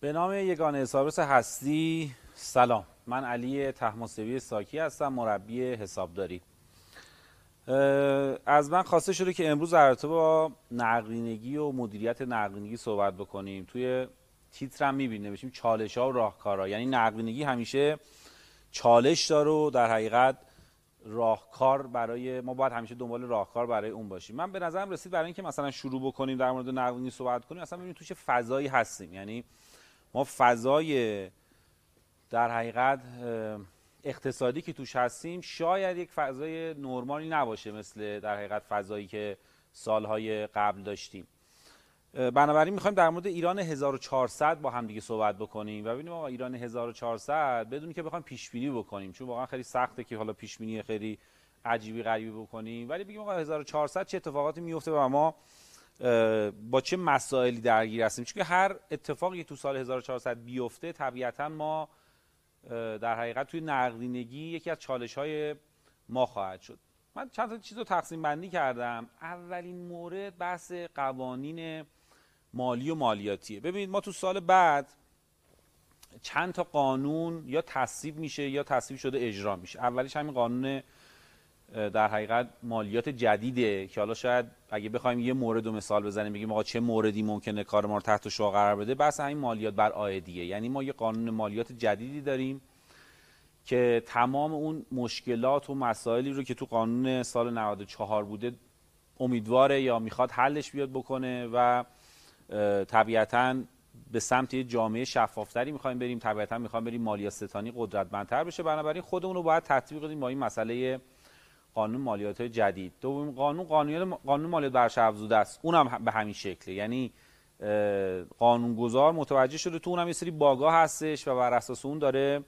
به نام یگان حسابرس هستی سلام. من علی تحماسبی ساکی هستم مربی حسابداری. از من خواسته شده که امروز در با نقدینگی و مدیریت نقدینگی صحبت بکنیم. توی تیترم می‌بینیم بشیم چالش ها و راهکارها یعنی نقدینگی همیشه چالش داره و در حقیقت راهکار برای ما باید همیشه دنبال راهکار برای اون باشیم. من به نظرم رسید برای اینکه مثلا شروع بکنیم در مورد نقدینگی صحبت کنیم اصلا ببینیم توش فضایی هستیم. یعنی ما فضای در حقیقت اقتصادی که توش هستیم شاید یک فضای نرمالی نباشه مثل در حقیقت فضایی که سالهای قبل داشتیم. بنابراین می‌خوایم در مورد ایران 1400 با هم دیگه صحبت بکنیم و ببینیم آقا ایران 1400 بدون که بخوایم پیش بینی بکنیم چون واقعا خیلی سخته که حالا پیش بینی خیلی عجیبی غریبی بکنیم. ولی بگیم آقا 1400 چه اتفاقاتی میفته و ما با چه مسائلی درگیر هستیم؟ چون هر اتفاقی تو سال 1400 بیفته طبیعتا ما در حقیقت توی نقدینگی یکی از چالش های ما خواهد شد. من چند تا چیز رو تقسیم بندی کردم. اولین مورد بحث قوانین مالی و مالیاتیه. ببینید ما تو سال بعد چند تا قانون یا تصویب میشه یا تصویب شده اجرا میشه. اولیش همین قانون در حقیقت مالیات جدیده که حالا شاید اگه بخوایم یه مورد رو مثال بزنیم بگیم آقا چه موردی ممکنه کار ما رو تحت شعار قرار بده بس همین مالیات بر آیدیه یعنی ما یه قانون مالیات جدیدی داریم که تمام اون مشکلات و مسائلی رو که تو قانون سال 94 بوده امیدواره یا می‌خواد حلش بیاد بکنه و طبیعتا به سمت یه جامعه شفافتری می‌خوایم بریم طبیعتا می‌خوایم بریم مالیات ستانی قدرتمندتر بشه. بنابراین خودمون رو باید تطبیق بدیم با این مسئله قانون مالیات جدید. دومین قانون قانون قانون مالیات برش افزوده است. اونم به همین شکله. یعنی قانونگذار متوجه شده تو اونم یه سری باگاه هستش و بر اساس اون داره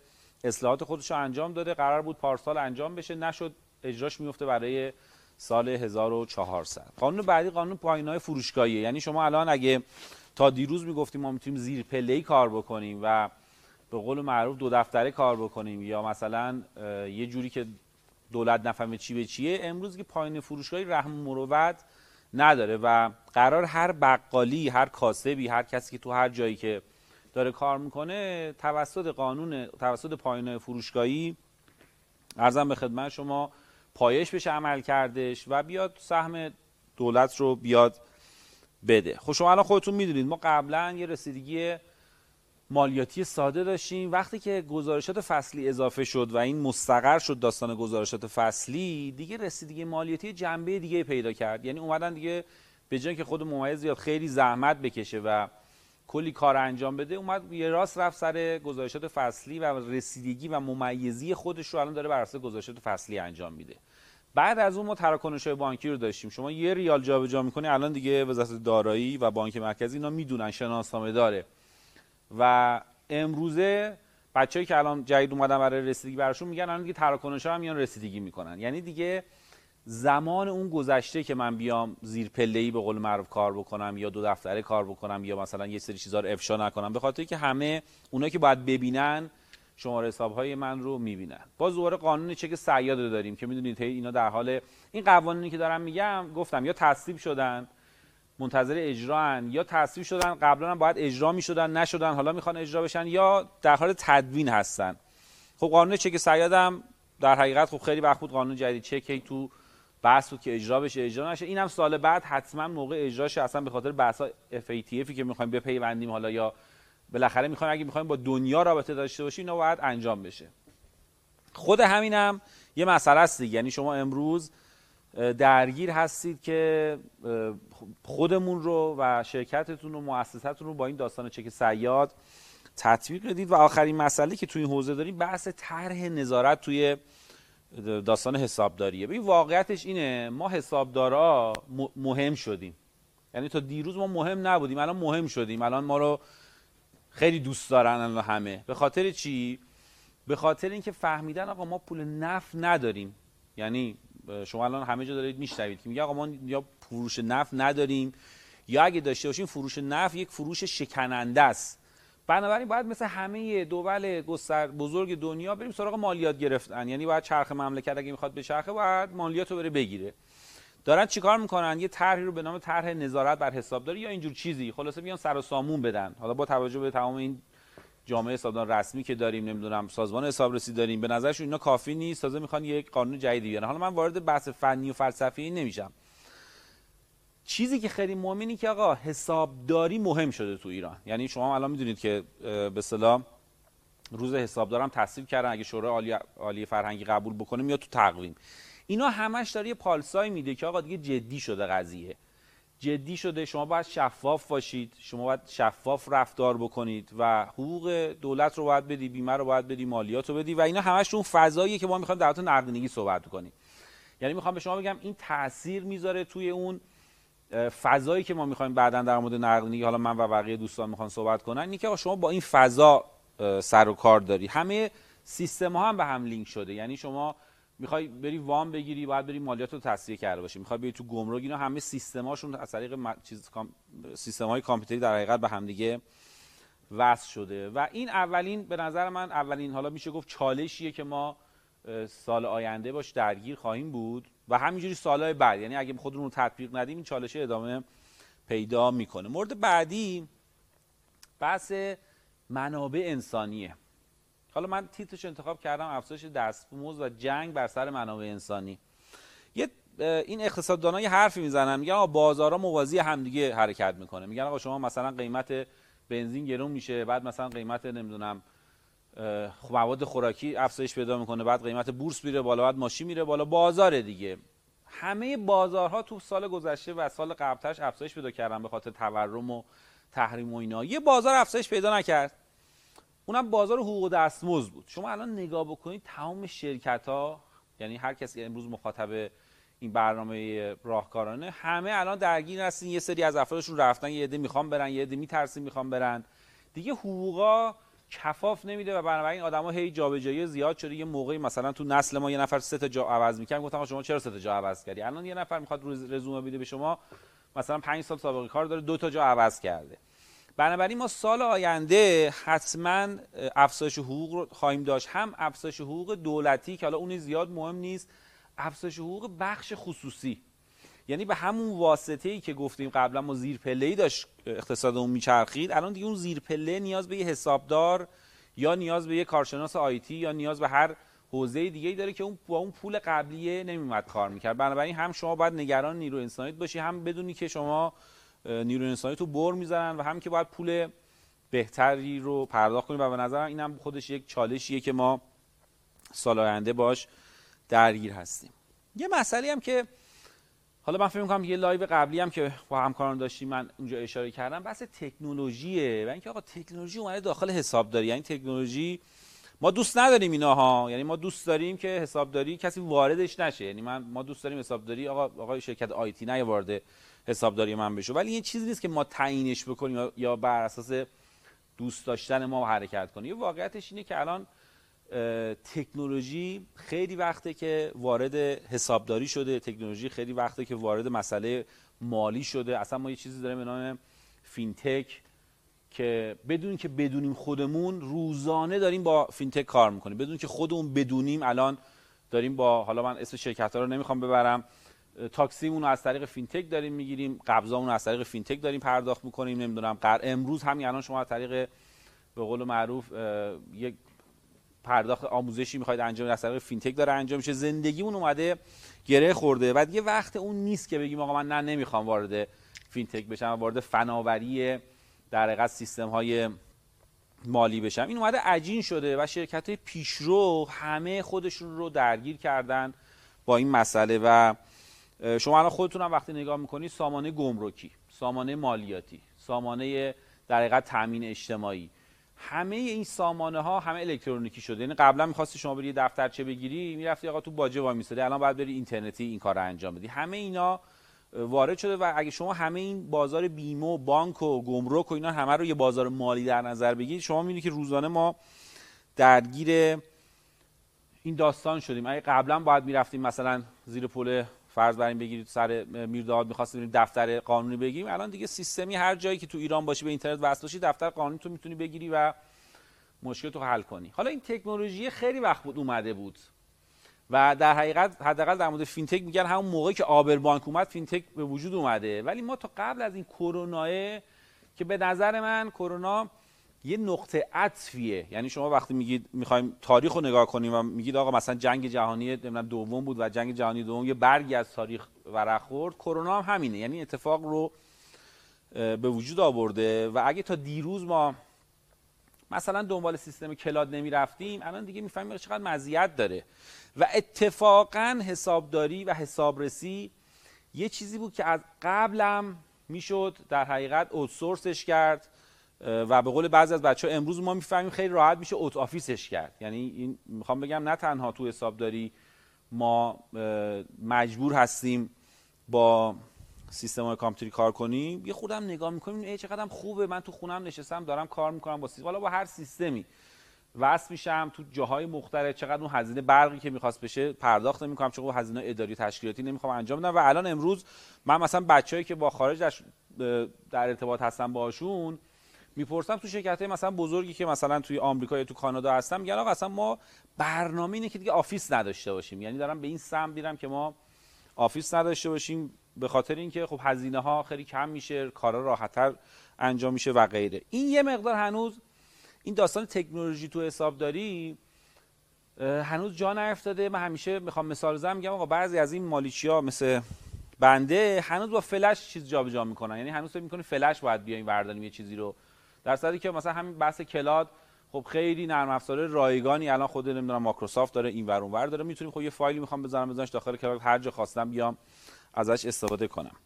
اصلاحات خودش رو انجام داده. قرار بود پارسال انجام بشه. نشد اجراش میفته برای سال 1400 قانون بعدی قانون پایینای فروشگاهیه. یعنی شما الان اگه تا دیروز می‌گفتیم ما می‌تونیم زیر پله کار بکنیم و به قول معروف دو دفتره کار بکنیم یا مثلا یه جوری که دولت نفهمه چی به چیه امروز که پایین فروشگاهی رحم مروت نداره و قرار هر بقالی هر کاسبی هر کسی که تو هر جایی که داره کار می‌کنه توسط قانون توسط پایین فروشگاهی ارزم به خدمت شما پایش بشه عمل کردش و بیاد سهم دولت رو بیاد بده. خب شما الان خودتون می‌دونید ما قبلا یه رسیدگی مالیاتی ساده داشتیم. وقتی که گزارشات فصلی اضافه شد و این مستقر شد داستان گزارشات فصلی دیگه رسیدگی مالیاتی جنبه دیگه پیدا کرد. یعنی اومدن دیگه به جای که خود ممیز بیاد خیلی زحمت بکشه و کلی کار انجام بده اومد یه راست رفت سر گزارشات فصلی و رسیدگی و ممیزی خودش رو الان داره بر اساس گزارشات فصلی انجام میده. بعد از اون ما تراکنش بانکی رو داشتیم. شما یه ریال جابجا می‌کنی الان دیگه وزارت دارایی و بانک مرکزی اینا می‌دونن شناسنامه داره. و امروزه بچه‌ای که الان جدید اومدن برای رسیدگی براشون میگن الان دیگه تراکنش هم میان رسیدگی می‌کنن. یعنی دیگه زمان اون گذشته که من بیام زیر پله‌ای به قول معروف کار بکنم یا دو دفتره کار بکنم یا مثلا یه سری چیزا رو افشا نکنم به خاطر که همه اونایی که باید ببینن شماره حساب های من رو می‌بینن. باز دوباره قانون چک سیاد رو داریم که می‌دونید اینا در حال این قوانینی که دارم میگم گفتم یا تصویب شدن منتظر اجرا یا تصویب شدن قبلا هم باید اجرا می‌شدن نشدن حالا می‌خوان اجرا بشن یا در حال تدوین هستن. خب قانون چک سیادم در حقیقت خب خیلی وقت بود قانون جدید چک تو بحث بود که اجرا بشه اجرا نشه. اینم سال بعد حتما موقع اجراش اصلا به خاطر بحث FATFی که می‌خوایم بپیوندیم حالا یا بالاخره می‌خوایم اگه می‌خوایم با دنیا رابطه داشته باشیم اینا باید انجام بشه. خود همینم یه مسئله است یعنی شما امروز درگیر هستید که خودمون رو و شرکتتون و مؤسستتون رو با این داستان چک سیاد تطبیق بدید. و آخرین مسئله که توی این حوزه داریم بحث طرح نظارت توی داستان حسابداریه. ببین واقعیتش اینه ما حسابدارا مهم شدیم. یعنی تا دیروز ما مهم نبودیم الان مهم شدیم. الان ما رو خیلی دوست دارن الان همه. به خاطر چی؟ به خاطر اینکه فهمیدن آقا ما پول نف نداریم. یعنی شما الان همه جا دارید میشنوید که میگه آقا ما یا فروش نف نداریم یا اگه داشته باشیم فروش نف یک فروش شکننده است. بنابراین باید مثل همه دول گستر بزرگ دنیا بریم سراغ مالیات گرفتن. یعنی باید چرخ مملکت اگه می‌خواد به چرخه باید مالیات رو بره بگیره. دارن چیکار می‌کنن؟ یه طرحی رو به نام طرح نظارت بر حسابداری یا اینجور چیزی؟ خلاصه بیان سر و سامون بدن. حالا با توجه به تمام این جامعه حسابدار رسمی که داریم نمی‌دونم سازمان حسابرسی داریم به نظرشون اینا کافی نیست. تازه می‌خوان یک قانون جدیدی بیارن. حالا من وارد بحث فنی و فلسفی نمیشم. چیزی که خیلی مهمه که آقا حسابداری مهم شده تو ایران. یعنی شما الان می‌دونید که به اصطلاح روز حسابدارم تصویب کردن. اگه شورای عالی عالی فرهنگی قبول بکنه میاد تو تقویم. اینا همش داره یه پالسای میده که آقا دیگه جدی شده قضیه. جدی شده. شما باید شفاف باشید. شما باید شفاف رفتار بکنید و حقوق دولت رو باید بدی بیمه رو باید بدی مالیات رو بدی و اینا همش اون فضاییه که ما می‌خوایم در حالت نقدینگی صحبت کنیم یعنی می‌خوام به شما بگم این تاثیر می‌ذاره توی اون فضایی که ما می‌خوایم بعدا در مورد نقدینگی حالا من و بقیه دوستان می‌خوان صحبت کنن اینه که شما با این فضا سر و کار داری. همه سیستم ها هم به هم لینک شده. یعنی شما می‌خوای بری وام بگیری باید بری مالیات رو تصفیه کرده باشی می‌خوای بری تو گمرک اینا همه سیستماشون از طریق. چیز. سیستم های کامپیوتری در حقیقت به هم دیگه وصل شده و این اولین به نظر من اولین حالا میشه گفت چالشیه که ما سال آینده باش درگیر خواهیم بود و همینجوری سالهای بعد یعنی اگه خودمون رو تطبیق ندیم این چالش ادامه پیدا می‌کنه مورد بعدی بحث منابع انسانیه حالا من تیترش انتخاب کردم افزایش دستمزد و جنگ بر سر منابع انسانی. یه این اقتصاددانا یه حرفی می‌زنن میگن آقا بازارها موازی همدیگه حرکت می‌کنه. میگن آقا شما مثلا قیمت بنزین گرون میشه بعد مثلا قیمت نمی‌دونم مواد خوراکی افزایش پیدا می‌کنه بعد قیمت بورس میره بالا بعد ماشین میره بالا. بازار دیگه. همه بازارها تو سال گذشته و سال قبلترش افزایش پیدا کردن به خاطر تورم و تحریم و اینا. یه بازار افزایش پیدا نکرد. اونم بازار حقوق دستمزد بود. شما الان نگاه بکنید تمام شرکت ها یعنی هر کسی امروز مخاطب این برنامه راهکارانه همه الان درگیر هستین یه سری از افرادشون رفتن یه عده می‌خوان برن یه عده میترسین می‌خوان برن. دیگه حقوقا کفاف نمیده و بنابراین آدما هی جابجایی زیاد شده. یه موقعی مثلا تو نسل ما یه نفر سه تا جا عوض می‌کنه گفتم شما چرا سه تا جا عوض کردی؟ الان یه نفر می‌خواد رزومه بده به شما مثلا 5 سال سابقه کار داره دو تا جا عوض کرده. بنابراین ما سال آینده حتما افزایش حقوق رو خواهیم داشت. هم افزایش حقوق دولتی که حالا اون زیاد مهم نیست افزایش حقوق بخش خصوصی. یعنی به همون واسطه ای که گفتیم قبلا ما زیر پله ای داشت اقتصادمون میچرخید. الان دیگه اون زیر پله نیاز به یه حسابدار یا نیاز به یه کارشناس IT یا نیاز به هر حوزه دیگه ای داره که اون با اون پول قبلیه نمیومد کار می‌کرد. بنابراین هم شما باید نگران نیرو انسانیت باشی هم بدونی که شما نیروی انسانی تو قر می‌زنن و هم که باید پول بهتری رو پرداخت کنیم و به نظرم اینم خودش یک چالشیه که ما سال آینده باش درگیر هستیم. یه مسئله هم که حالا من فکر می‌کنم یه live قبلی هم که با همکاران داشتیم من اونجا اشاره کردم بحث تکنولوژیه و اینکه آقا تکنولوژی اومده داخل حسابداری یعنی تکنولوژی ما دوست نداریم اینا ها یعنی ما دوست داریم که حسابداری کسی واردش نشه. یعنی من ما دوست داریم حسابداری آقا آقای شرکت آیتی نه وارد حسابداری من بشه. ولی این چیزی نیست که ما تعیینش بکنیم یا بر اساس دوست داشتن ما حرکت کنیم. واقعیتش اینه که الان تکنولوژی خیلی وقته که وارد حسابداری شده. تکنولوژی خیلی وقته که وارد مسئله مالی شده. اصلا ما یه چیزی داریم به نام فینتک. که بدون که بدونیم خودمون روزانه داریم با FinTech کار می‌کنیم. بدون که خودمون بدونیم الان داریم با حالا من اسم شرکت ها رو نمی‌خوام ببرم تاکسیمون رو از طریق FinTech داریم می‌گیریم قبضامون رو از طریق FinTech داریم پرداخت می‌کنیم نمی‌دونم قر امروز همین الان شما از طریق به قول معروف یک پرداخت آموزشی می‌خواید انجام از طریق FinTech داره انجام میشه. زندگیمون اومده گره خورده. و دیگه وقت اون نیست که بگیم آقا من نه نمی‌خوام وارد فینتک بشم وارد فناوری در حقیقت سیستم های مالی بشم این اومده عجین شده و شرکت پیشرو همه خودشون رو درگیر کردن با این مسئله و شما الان خودتون هم وقتی نگاه می‌کنید سامانه گمرکی سامانه مالیاتی سامانه در حقیقت تامین اجتماعی. همه این سامانه ها همه الکترونیکی شده. یعنی قبلا می‌خواستی شما بری دفترچه بگیری می‌رفتی آقا تو باجه وای میسادی الان باید بری اینترنتی این کار رو انجام بدی. همه اینا وارد شده و اگه شما همه این بازار بیمه و بانک و گمرک و اینا همه رو یه بازار مالی در نظر بگیرید شما می‌بینید که روزانه ما درگیر این داستان شدیم. اگه قبلا باید می‌رفتیم مثلا زیر پل فرض بریم بگیرید سر میرداد می‌خواستیم دفتر قانونی بگیریم الان دیگه سیستمی هر جایی که تو ایران باشی به اینترنت وصل باشی دفتر قانونی تو می‌تونی بگیری و مشکل تو حل کنی. حالا این تکنولوژی خیلی وقت بود اومده بود. و در حقیقت حداقل در مورد FinTech میگن همون موقعی که عابر بانک اومد FinTech به وجود اومده. ولی ما تا قبل از این کرونا که به نظر من کرونا یه نقطه عطفیه. یعنی شما وقتی میگید می‌خوایم تاریخ رو نگاه کنیم و میگید آقا مثلا جنگ جهانی دوم بود و جنگ جهانی دوم یه برگی از تاریخ ورق خورد کرونا هم همینه. یعنی اتفاق رو به وجود آورده و اگه تا دیروز ما مثلا دنبال سیستم cloud نمی رفتیم الان دیگه می‌فهمیم چقدر مزیت داره. و اتفاقا حسابداری و حسابرسی یه چیزی بود که از قبلم می‌شد در حقیقت outsource ش کرد و به قول بعضی از بچه ها امروز ما می‌فهمیم خیلی راحت میشه out office ش کرد. یعنی این می‌خوام بگم نه تنها تو حسابداری ما مجبور هستیم با سیستم های کامپیوتری کار کنیم یه خودم نگاه می‌کنیم ای چقدرم خوبه من تو خونم نشستم دارم کار می‌کنم با سیستم. حالا با هر سیستمی وصل میشم تو جاهای مختلف چقدر اون هزینه برقی که می‌خواست بشه پرداخت نمی‌کنم چون هزینه اداری تشکیلاتی نمی‌خوام انجام بدم. و الان امروز من مثلا بچه‌هایی که با خارج در ارتباط هستم باشون می‌پرسم تو شرکت مثلا بزرگی که مثلا توی آمریکا یا تو کانادا هستم میگن آقا اصلا ما برنامه اینه که دیگه office نداشته باشیم. یعنی دارم به این سمت میرم که ما office نداشته باشیم. به خاطر اینکه خب هزینه ها خیلی کم میشه کارا راحتتر انجام میشه و غیره. این یه مقدار هنوز این داستان تکنولوژی تو حسابداری هنوز جا نیفتاده من همیشه می‌خوام مثال بزنم میگم آقا بعضی از این مالی‌چی ها مثل بنده هنوز با فلش چیز جابجا می‌کنن. یعنی هنوز فکر می‌کنی فلش باید بیایم برداریم یه چیزی رو. در صورتی که مثلا همین بحث cloud خب خیلی نرم افزار رایگانی الان خود نمی‌دونم مایکروسافت داره این ور اونور داره. می‌تونیم خب یه فایلی می‌خوام بذارم بزنش داخل cloud هر جا خواستم بیام. ازش استفاده کنم.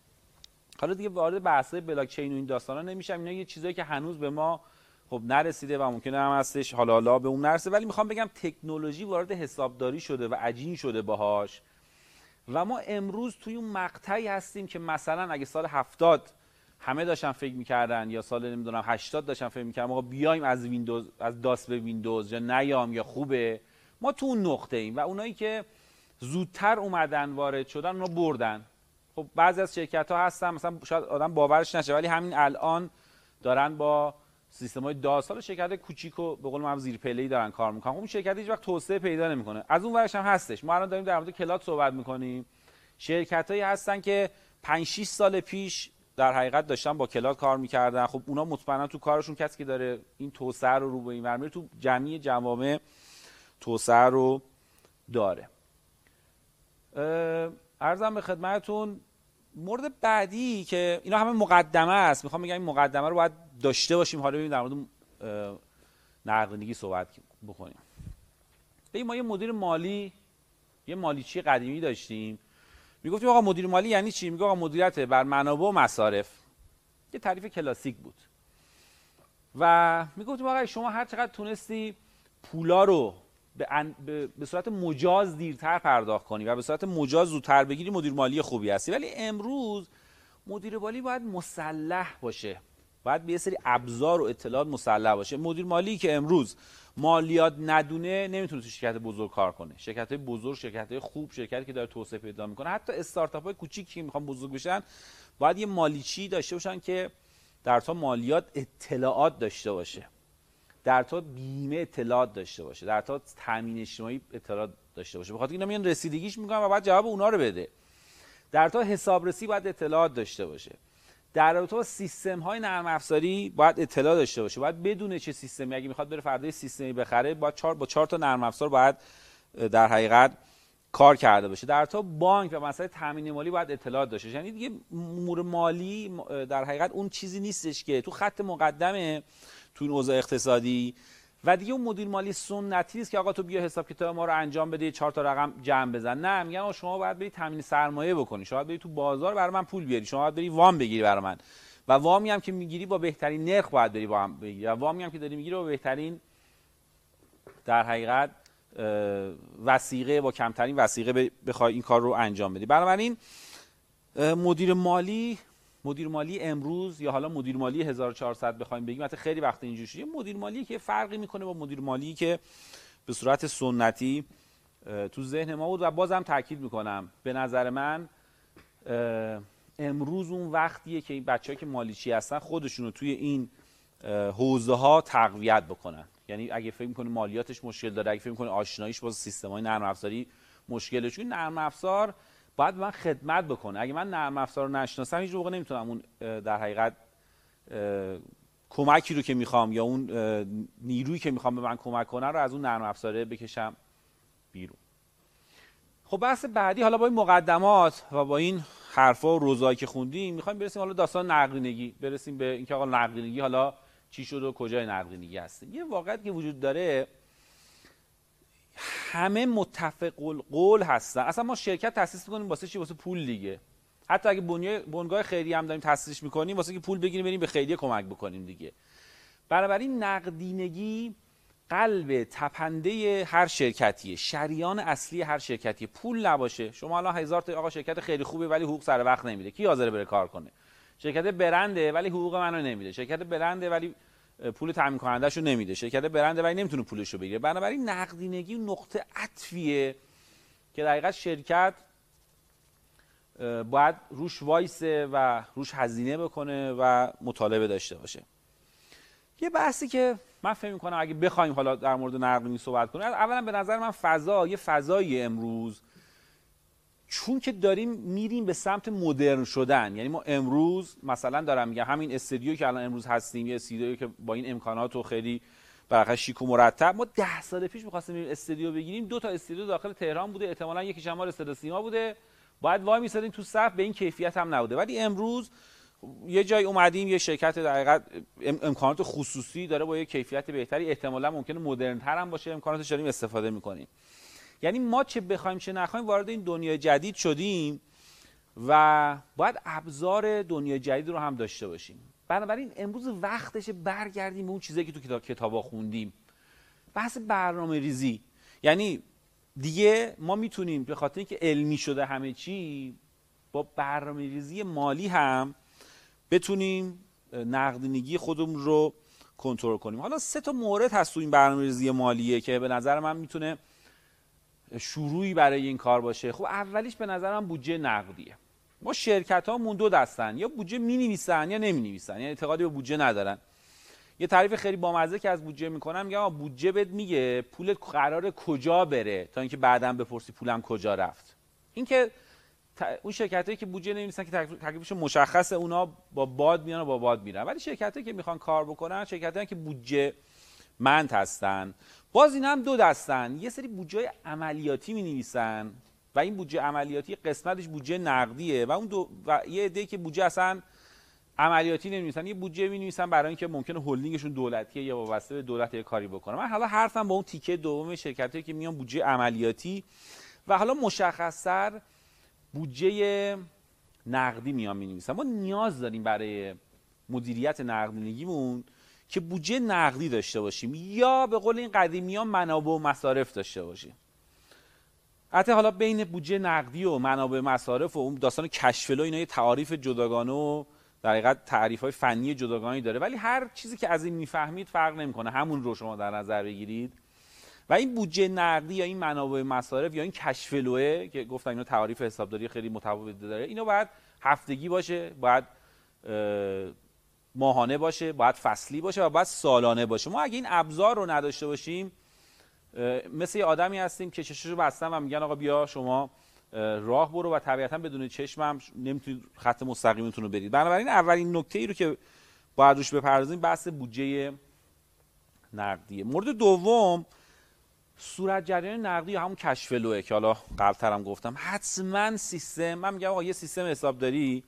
حالا دیگه وارد بحث بلاک چین و این داستانا نمیشم. اینا یه چیزایی که هنوز به ما خب نرسیده و ممکنه هم هستش. حالا حالا به اون نرسه. ولی می‌خوام بگم تکنولوژی وارد حسابداری شده و عجین شده باهاش. و ما امروز توی اون مقطعی هستیم که مثلا اگه سال هفتاد همه داشتن فکر می‌کردن یا سال نمی‌دونم 80 داشتن فکر می‌کردن آقا بیایم از ویندوز از داس به ویندوز یا نیام یا خوبه. ما تو اون نقطه ایم و اونایی که زودتر اومدن وارد شدن اونا بردن. خب بعضی از شرکت ها هستن مثلا شاید آدم باورش نشه ولی همین الان دارن با سیستم های DOS شرکت کوچیک و به قول من زیر پله دارن کار می‌کنن. خب شرکت هیچ وقت توسعه پیدا نمی‌کنه. از اون ورش هم هستش. ما الان داریم در مورد cloud صحبت می‌کنیم. شرکت هایی هستن که 5 6 سال پیش در حقیقت داشتن با cloud کار می‌کردن. خب اونا مطمئنا تو کارشون کسی که داره این توسعه رو رو به این تو جمعی جوامع توسعه رو داره. ارزم به خدمتتون مورد بعدی که اینا همه مقدمه است. می‌خوام بگم این مقدمه رو باید داشته باشیم. حالا ببینیم در مورد نقدینگی صحبت بکنیم. ببین ما یه مدیر مالی یه مالیچی قدیمی داشتیم. می‌گفتیم آقا مدیر مالی یعنی چی؟ میگه آقا مدیریت بر منابع و مصارف. یه تعریف کلاسیک بود. و می‌گفتیم آقا شما هر چقدر تونستی پولا رو به, به صورت مجاز دیرتر پرداخت کنی و به صورت مجاز زودتر بگیری مدیر مالی خوبی هستی. ولی امروز مدیر مالی باید مسلح باشه. باید به یه سری ابزار و اطلاعات مسلح باشه. مدیر مالی که امروز مالیات ندونه نمی‌تونه تو شرکت بزرگ کار کنه. شرکت های بزرگ شرکت های خوب شرکتی که داره توسعه پیدا می‌کنه. حتی استارتاپ های کوچیکی که می‌خوان بزرگ بشن باید یه مالیچی داشته باشن که در تا مالیات اطلاعات داشته باشه. در تا بیمه اطلاعات داشته باشه در تا تامین اجتماعی اطلاعات داشته باشه. بخاطر اینا میان رسیدگیش می‌کنن و بعد جواب اونا رو بده. در تا حسابرسی باید اطلاعات داشته باشه. در با سیستم های نرم افزاری باید اطلاع داشته باشه. باید بدونه چه سیستمی اگه می‌خواد بره فردا سیستمی بخره باید چهار با چهار تا نرم افزار باید در حقیقت کار کرده باشه. در تا بانک و مسائل تامین مالی باید اطلاعات داشته یعنی دیگه امور مالی در حقیقت اون چیزی نیستش که تو خط مقدمه تو اوضاع اقتصادی. و دیگه اون مدیر مالی سنتی است که آقا تو بیا حساب کتاب ما رو انجام بده چهار تا رقم جمع بزن. نه میگن شما باید بری تامین سرمایه بکنی. شما باید بری تو بازار برای من پول بیاری. شما باید بری وام بگیری برای من. و وامی هم که می‌گیری با بهترین نرخ باید بری وام بگیری. و وامی هم که داری می‌گیری با بهترین در حقیقت وسیقه با کمترین وسیقه بخوای این کار رو انجام بدی. بنابراین مدیر مالی مدیر مالی امروز یا حالا مدیر مالی 1400 بخوایم بگیم حتی خیلی وقت اینجوری شده مدیر مالی که فرقی می‌کنه با مدیر مالی که به صورت سنتی تو ذهن ما بود و بازم تاکید می‌کنم. به نظر من امروز اون وقتیه که این بچه‌ها که مالیچی هستن خودشونو توی این حوزه ها تقویت بکنن. یعنی اگه فکر می‌کنه مالیاتش مشکل داره اگه فکر می‌کنه آشناییش با سیستم های نرم افزاری مشکلش چون نرم افزار باید من خدمت بکنه اگه من نرم افزار رو نشناسم هیچ موقع نمی‌تونم اون در حقیقت کمکی رو که می‌خوام یا اون نیرویی که می‌خوام به من کمک کنه رو از اون نرم افزاره بکشم بیرون. خب بحث بعدی حالا با این مقدمات و با این حرفا و روزایی که خوندیم می‌خوایم برسیم حالا داستان نقدینگی برسیم به اینکه آقا نقدینگی حالا چی شد و کجای نقدینگی هستیم. یه واقعیت که وجود داره همه متفق قول هستن. اصلا ما شرکت تاسیس می‌کنیم واسه چی؟ واسه پول دیگه. حتی اگه بنگاه خیری هم داریم تاسیسش می‌کنیم واسه که پول بگیریم بریم به خیریه کمک بکنیم دیگه. بنابراین نقدینگی قلب تپنده هر شرکتیه. شریان اصلی هر شرکتی پول نباشه. شما الان هزار تا آقا شرکت خیلی خوبه ولی حقوق سر وقت نمیده کی حاضر بره کار کنه؟ شرکت برنده ولی حقوق منو نمیده. شرکت برنده ولی پول تامین کنندهشو نمیده. شرکت برنده ولی نمی‌تونه پولشو بگیره. بنابراین نقدینگی نقطه عطفیه که دقیقا شرکت باید روش وایسه و روش هزینه بکنه و مطالبه داشته باشه. یه بحثی که من فکر می‌کنم اگه بخوایم حالا در مورد نقدینگی صحبت کنیم اولا به نظر من فضا یه فضایی امروز چون که داریم میریم به سمت مدرن شدن. یعنی ما امروز مثلا دارم میگم همین استودیو که الان امروز هستیم یه استودیو که با این امکانات و خیلی برای شیک و مرتب ما ده سال پیش می‌خواستیم این بگیریم. دو تا استودیو داخل تهران بوده احتمالاً یکی شمال استاد سیما بوده. باید وای میسادیم تو صف به این کیفیت هم نبوده. ولی امروز یه جای اومدیم یه شرکت در امکانات خصوصی داره با یه کیفیت بهتری احتمالا ممکنه مدرن تر هم باشه امکاناتش داریم استفاده می‌کنیم. یعنی ما چه بخوایم چه نخوایم وارد این دنیای جدید شدیم و باید ابزار دنیای جدید رو هم داشته باشیم. بنابراین امروز وقتش برگردیم به اون چیزایی که تو کتاب کتابا خوندیم. بحث برنامه ریزی. یعنی دیگه ما می‌تونیم به خاطر اینکه علمی شده همه چی با برنامه ریزی مالی هم بتونیم نقدینگی خودمون رو کنترل کنیم. حالا سه تا مورد هست تو این برنامه‌ریزی مالیه که به نظر من می‌تونه شروعی برای این کار باشه. خب اولیش به نظرم بودجه نقدیه. ما شرکت هامون دو دستن. یا بودجه می نویسن یا نمی نویسن یعنی اعتقادی به بودجه ندارن. یه تعریف خیلی بامزه که از بودجه می‌کنم میگم بودجه بهت میگه پولت قرار کجا بره تا اینکه بعدا بپرسی پولم کجا رفت. این که اون شرکت هایی که بودجه نمی‌نویسن که تکلیفش مشخص اونا با باد میان و با باد میرن. ولی شرکت هایی که می‌خوان کار بکنن شرکت هایی که بودجه مند هستن. باز این هم دو دستن یه سری بودجه عملیاتی می نویسن و این بودجه عملیاتی قسمتش بودجه نقدیه و اون دو و یه عده که بودجه اصلا عملیاتی نمی‌نویسن یه بودجه می‌نویسن برای اینکه ممکنه هلدینگشون دولتیه یا وابسته به دولت یه کاری بکنه. من حالا حرفم با اون تیکه دوم شرکتایی که میان بودجه عملیاتی و حالا مشخص‌تر بودجه نقدی میان می نویسن ما نیاز داریم برای مدیریت نقدینگیمون که بودجه نقدی داشته باشیم یا به قول این قدیمی ها منابع و مصارف داشته باشیم. حتی حالا بین بودجه نقدی و منابع مصارف و اون داستان کشفلو اینا یه تعاریف جداگانه و در حقیقت تعریف های فنی جداگانه داره. ولی هر چیزی که از این می‌فهمید فرق نمی‌کنه. همون رو شما در نظر بگیرید. و این بودجه نقدی یا این منابع مصارف یا این کشفلوه که گفتم اینا تعاریف حسابداری خیلی متفاوت داره اینو باید هفتگی باشه باید ماهانه باشه باید فصلی باشه و باید سالانه باشه. ما اگه این ابزار رو نداشته باشیم مثل یه آدمی هستیم که چشش رو بستن و میگن آقا بیا شما راه برو و طبیعتا بدون چشمم نمی‌تونید خط مستقیمتون رو برید. بنابراین اولین نکته ای رو که باید روش بپردازیم بحث بودجه نقدیه. مورد دوم صورت جریان نقدی یا همون کشفلوه که حالا قبلترم گفتم. حتما سیستم من میگم آقا یه سیستم حسابداری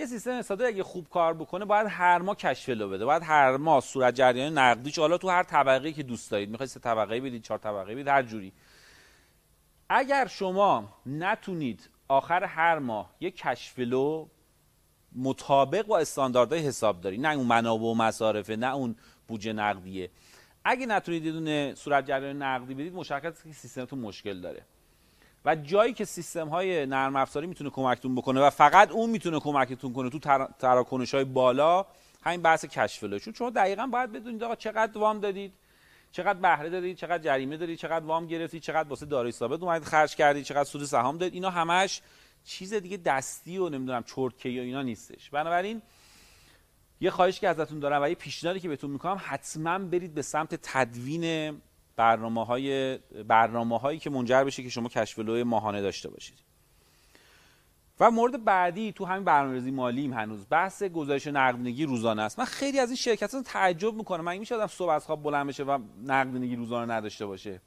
یه سیستم حسابداری اگه خوب کار بکنه باید هر ماه کشفلو بده. باید هر ماه صورت جریان نقدیش حالا تو هر طبقه که دوست دارید می‌خواید سه طبقه بدید چهار طبقه بدید هر جوری. اگر شما نتونید آخر هر ماه یه کشفلو مطابق با استانداردهای حسابداری نه اون منابع و مصارفه نه اون بودجه نقدیه. اگه نتونید یه دونه صورت جریان نقدی بدید مشخصه که سیستمتون مشکل داره. و جایی که سیستم های نرم افزاری می‌تونه کمکتون بکنه و فقط اون می‌تونه کمکتون کنه تو تراکنش های بالا همین بحث کشف چون شما دقیقا باید بدونید آقا چقدر وام دادید چقدر بهره دادید چقدر جریمه دادید چقدر وام گرفتید چقدر واسه دارایی ثابت اومدید خرج کردید چقدر سود سهام دادید. اینا همش چیز دیگه دستی و نمی‌دونم چرتکی یا اینا نیستش. بنابراین یه خواهش که ازتون دارم و یه پیشنهادی که بهتون می‌کنم حتما برید به سمت تدوین برنامه های برنامه هایی که منجر بشه که شما کشف لوح ماهانه داشته باشید. و مورد بعدی تو همین برنامه‌ریزی مالیم هنوز بحث گزارش نقدینگی روزانه است. من خیلی از این شرکت ها تعجب می‌کنم. من میشه آدم صبح از خواب بلند بشه و نقدینگی روزانه نداشته باشه.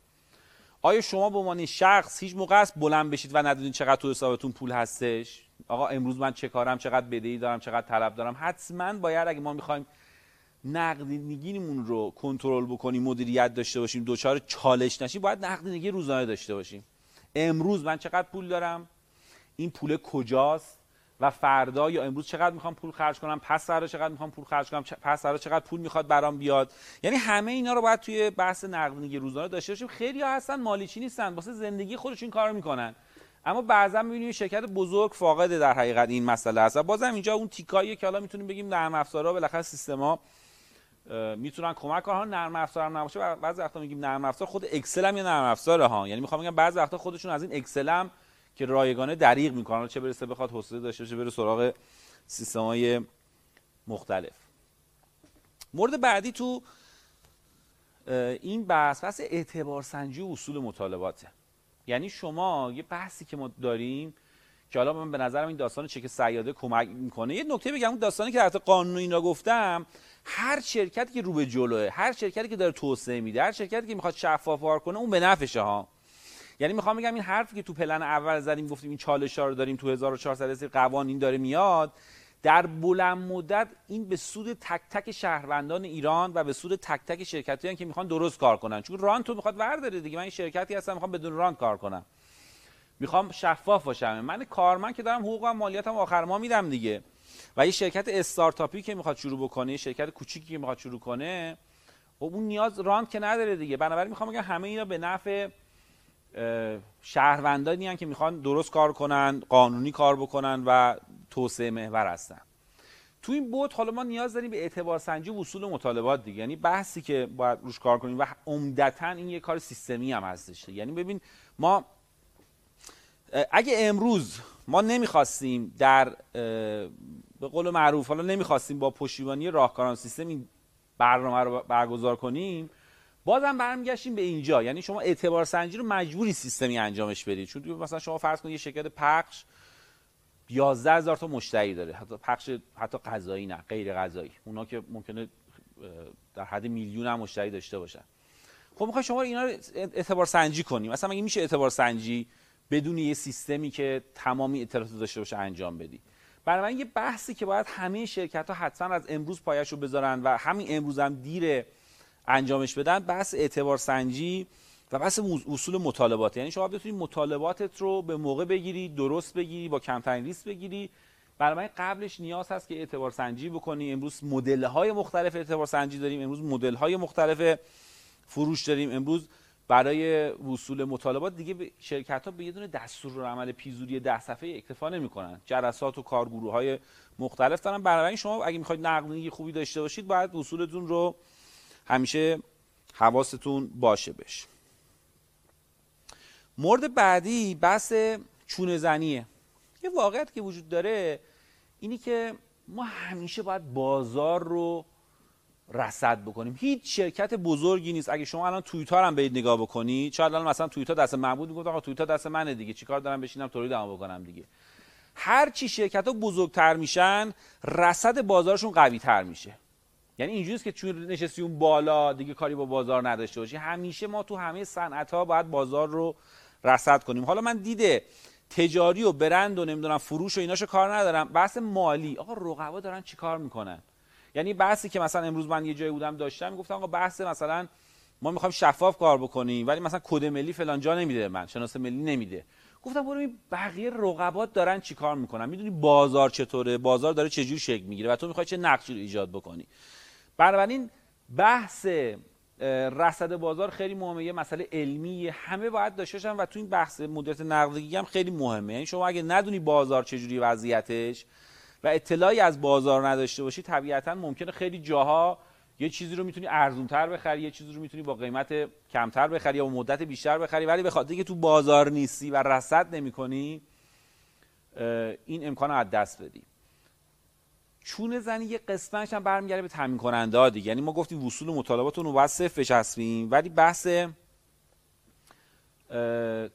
آیا شما به عنوان شخص هیچ موقع است بلند بشید و ندونید چقدر تو حسابتون پول هستش؟ آقا امروز من چه کارم؟ چقدر بدهی دارم؟ چقدر طلب دارم؟ حتما باید اگه ما می‌خوایم نقدینگیمون رو کنترل بکنیم مدیریت داشته باشیم دوچار چالش نشیم باید نقدینگی روزانه داشته باشیم. امروز من چقدر پول دارم؟ این پول کجاست؟ و فردا یا امروز چقدر می‌خوام پول خرج کنم؟ پس فردا چقدر می‌خوام پول خرج کنم؟ پس فردا چقدر پول می‌خواد برام بیاد؟ یعنی همه اینا رو باید توی بحث نقدینگی روزانه داشته باشیم. خیلی ها هستن مالیچی نیستن واسه زندگی خودشون کار می‌کنن. اما بعضا می‌بینیم شرکت بزرگ فاقد در حقیقت این مسئله هست و بازم اینجا اون تیکاییه که حالا می‌تونیم بگیم نرم افزارها بالاخره سیستما می‌تونن کمک کنن. نرم افزار هم نباشه بعضی وقتا میگیم نرم افزار خود اکسل هم یه نرم افزاره ها. یعنی می‌خوام بگم بعضی وقتا خودشون از این اکسل هم که رایگانه دریغ می‌کنن. چه برسه بخواد حوصله داشته باشه بره سراغ سیستم های مختلف. مورد بعدی تو این بحث بحث اعتبار سنجی و اصول مطالباته. یعنی شما یه بحثی که ما داریم که حالا من به نظرم این داستان چک سیاده کمک می‌کنه. یه نکته بگم اون داستانی که در قانون اینا گفتم هر شرکتی که رو به جلوه هر شرکتی که داره توسعه میده هر شرکتی که می‌خواد شفاف کار کنه اون به نفشه ها. یعنی می‌خوام بگم این حرفی که تو پلن اول زدیم گفتیم این چالش ها رو داریم تو 1400 قوانین داره میاد در بلند مدت این به سود تک تک شهروندان ایران و به سود تک تک شرکتی که می‌خوان درست کار کنن. چون ران تو می‌خواد ورداره دیگه. من این شرکتی هستم می‌خوام بدون ران کار کنم. می‌خوام شفاف باشم. من کارمند که دارم حقوق و مالیاتم آخر ما میدم دیگه. و یه شرکت استارتاپی که می‌خواد شروع بکنه شرکت کوچیکی که می‌خواد شروع کنه و خب اون نیاز راند که نداره دیگه. بنابراین می‌خوام بگم همه اینا به نفع شهروندانی که می‌خوان درست کار کنن قانونی کار بکنن و توسعه محور هستن. تو این بود حالا ما نیاز داریم به اعتبار سنجی و اصول مطالبات دیگه. یعنی بحثی که باید روش کار کنیم و عمدتا این یه کار سیستمی هم هستش. یعنی ببین ما اگه امروز ما نمی‌خواستیم در به قول معروف حالا نمی‌خواستیم با پشتیبانی راهکاران سیستم این برنامه رو برگزار کنیم بازم برمیگشتیم به اینجا. یعنی شما اعتبار سنجی رو مجبوری سیستمی انجامش بدید چون مثلا شما فرض کنید یه شرکت پخش 11 هزار تا مشتری داره. حتی پخش حتی غذایی نه غیر غذایی. اونا که ممکنه در حد میلیون هم مشتری داشته باشن. خب می‌خوای شما اینا رو اعتبار سنجی کنیم مثلا مگه میشه اعتبار سنجی بدون یه سیستمی که تمامی اطلاعات داشته باشه انجام بدی. بنابراین یه بحثی که باید همه شرکت ها حتما از امروز پایش رو بذارن و همین امروز هم دیر انجامش بدن بحث اعتبار سنجی و بحث اصول مطالبات. یعنی شما بتونید مطالباتت رو به موقع بگیری درست بگیری با کمترین ریسک بگیری. بنابراین قبلش نیاز هست که اعتبار سنجی بکنی. امروز مدل های مختلف اعتبار سنجی داریم امروز مدل های مختلف فروش داریم. امروز برای وصول مطالبات دیگه شرکت ها به یه دونه دستور عمل پیزوری ده صفحه اکتفا نمی‌کنن. جلسات و کارگروه های مختلف دارن. بنابراین شما اگه می‌خواید نقدینگی خوبی داشته باشید باید وصولتون رو همیشه حواستون باشه بش مورد بعدی بحث چونه زنیه. یه واقعیت که وجود داره اینی که ما همیشه باید بازار رو رصد بکنیم. هیچ شرکت بزرگی نیست. اگه شما الان توییتر هم برید نگاه بکنید شاید الان مثلا توییتر دست محمود می‌گفت آقا توییتر دست منه دیگه چیکار دارم بشینم تولیدمو بکنم دیگه. هر چی شرکت ها بزرگتر میشن رصد بازارشون قوی تر میشه. یعنی اینجوریه که چون نشستی اون بالا دیگه کاری با بازار نداشته باشی. همیشه ما تو همه صنعت ها باید بازار رو رصد کنیم. حالا من دیده تجاری و برند و نمی‌دونم فروش و ایناشو کار ندارم. بحث مالی. آقا رقبا دارن چیکار می‌کنن؟ یعنی بحثی که مثلا امروز من یه جایی بودم داشتم گفتم آقا بحث مثلا ما می‌خوایم شفاف کار بکنیم ولی مثلا کد ملی فلان جا نمیده من شناسه ملی نمیده. گفتم برو بقیه رقبات دارن چیکار می‌کنن؟ می‌دونی بازار چطوره؟ بازار داره چه جور شکل می‌گیره و تو می‌خوای چه نقشی رو ایجاد بکنی؟ بنابراین بحث رصد بازار خیلی مهمه یه مسئله علمی همه باید داشته باشن و تو این بحث مدیریت نقدینگی هم خیلی مهمه. یعنی شما اگه ندونی بازار چجوری وضعیتش و اطلاعی از بازار نداشته باشی طبیعتا ممکنه خیلی جاها یه چیزی رو می‌تونی ارزونتر بخری یه چیزی رو می‌تونی با قیمت کمتر بخری یا با مدت بیشتر بخری ولی به خاطر که تو بازار نیستی و رصد نمی‌کنی این امکان رو از دست بدی. چونه زنی یه قسمتش هم برمیگرده به تامین کننده دیگه. یعنی ما گفتیم وصول مطالبات رو باید صفر بچسبیم ولی بحث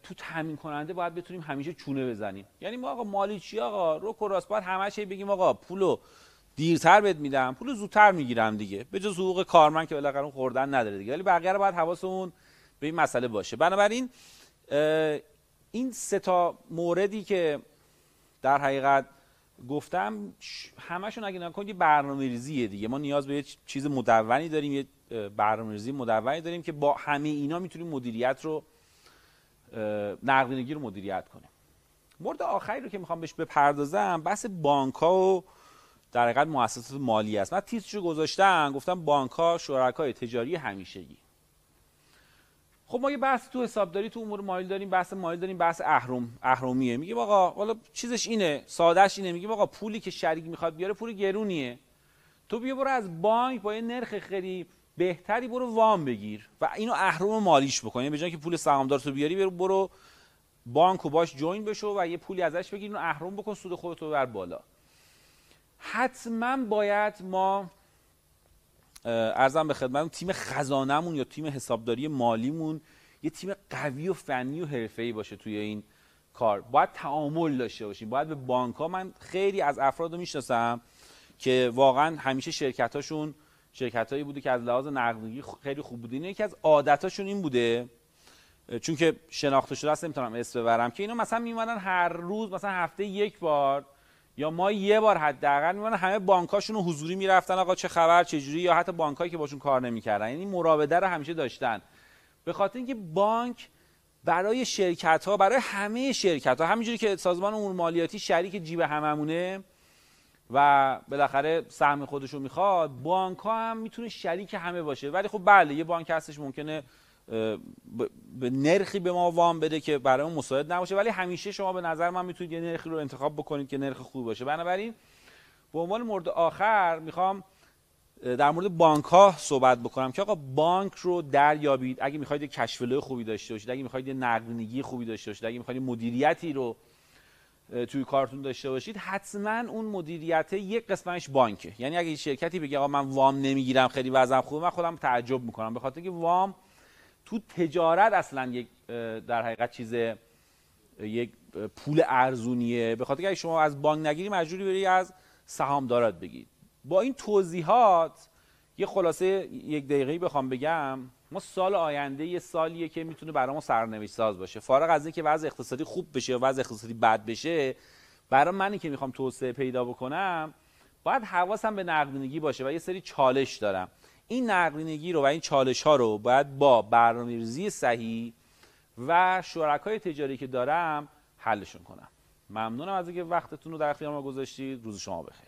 تو تامین کننده باید بتونیم همیشه چونه بزنیم. یعنی ما آقا مالی چی آقا؟ رو کراس باید همش بگیم آقا پولو دیرتر بهت میدم پولو زودتر می‌گیرم دیگه. به جز حقوق کارمند که بالاخره اون خوردن نداره دیگه. ولی بقیه رو باید حواسمون به این مسئله باشه. بنابراین این سه تا موردی که در حقیقت گفتم همشون اگه نکن یه برنامه ریزیه دیگه. ما نیاز به یه چیز مدونی داریم یه برنامه ریزی مدونی داریم که با همه اینا می‌تونیم مدیریت رو نقدینگی رو مدیریت کنیم مورد آخری رو که می‌خوام بهش بپردازم بحث بانک ها و در حقیقت مؤسسات مالی است. من تیترشو گذاشتم گفتم بانک ها شرکای تجاری همیشگی. خب ما یه بحث تو حسابداری تو امور مالی داریم بحث مالی داریم بحث اهرم اهرمیه میگیم آقا والا چیزش اینه سادهش اینه. میگیم آقا پولی که شریک می‌خواد بیاره پول گرونیه. تو بیا برو از بانک با یه نرخ خیلی بهتری برو وام بگیر و اینو اهرم مالیش بکنی یعنی به جای که پول سهامدار تو بیاری برو برو بانک و باش جوین بشو و یه پولی ازش بگیر اینو اهرم بکن سود خودتو بر بالا. حتما باید ما ارزم به خدمتتون تیم خزانهمون یا تیم حسابداری مالیمون یه تیم قوی و فنی و حرفه‌ای باشه توی این کار. باید تعامل داشته باشیم. باید به بانک ها من خیلی از افراد رو می‌شناسم که واقعا همیشه شرکت هاشون شرکت هایی بوده که از لحاظ نقدینگی خیلی خوب بوده اینه یکی از عادتاشون این بوده چون که شناخته شده است نمی‌تونم اسم ببرم که اینا مثلا میمدن هر روز مثلا هفته یک بار یا ما یه بار حداقل میمونن همه بانکاشون رو حضوری می‌رفتن آقا چه خبر چه جوری یا حتی بانکایی که باشون کار نمی‌کردن. یعنی مراوده رو همیشه داشتن. به خاطر اینکه بانک برای شرکت ها برای همه شرکت ها همینجوری که سازمان امور مالیاتی شریک جیب هممونه و بالاخره سهم خودش رو می‌خواد بانک ها هم می‌تونه شریک همه باشه. ولی خب بله یه بانک هستش ممکنه به نرخی به ما وام بده که برای اون مساعد نباشه. ولی همیشه شما به نظر من می‌تونید یه نرخی رو انتخاب بکنید که نرخ خوب باشه. بنابراین به عنوان مورد آخر می‌خوام در مورد بانک ها صحبت بکنم که آقا بانک رو دریابید. اگه می‌خواید کشف خوبی داشته باشید اگه می‌خواید نقدینگی خوبی داشته باشید اگه می‌خواید مدیریتی رو توی کارتون داشته باشید حتما اون مدیریت یک قسمتش بانکه. یعنی اگه شرکتی بگه آقا من وام نمی‌گیرم خیلی وضعم خوبه من خودم تعجب می‌کنم. به خاطر که وام تو تجارت اصلا یک در حقیقت چیز یک پول ارزونیه. به خاطر که شما از بانک نگیری مجبوری بری از سهامدارات بگیرید با این توضیحات یه خلاصه یک دقیقه بخوام بگم. ما سال آینده یه سالیه که می‌تونه برای ما سرنوشت ساز باشه. فارغ از اینکه وضع اقتصادی خوب بشه یا وضع اقتصادی بد بشه برای منی که می‌خوام توسعه پیدا بکنم باید حواسم به نقدینگی باشه و یه سری چالش دارم. این نقدینگی رو و این چالش ها رو باید با برنامه‌ریزی صحیح و شرکای تجاری که دارم حلشون کنم. ممنونم از اینکه وقتتون رو در اختیار ما گذاشتید. روز شما بخیر.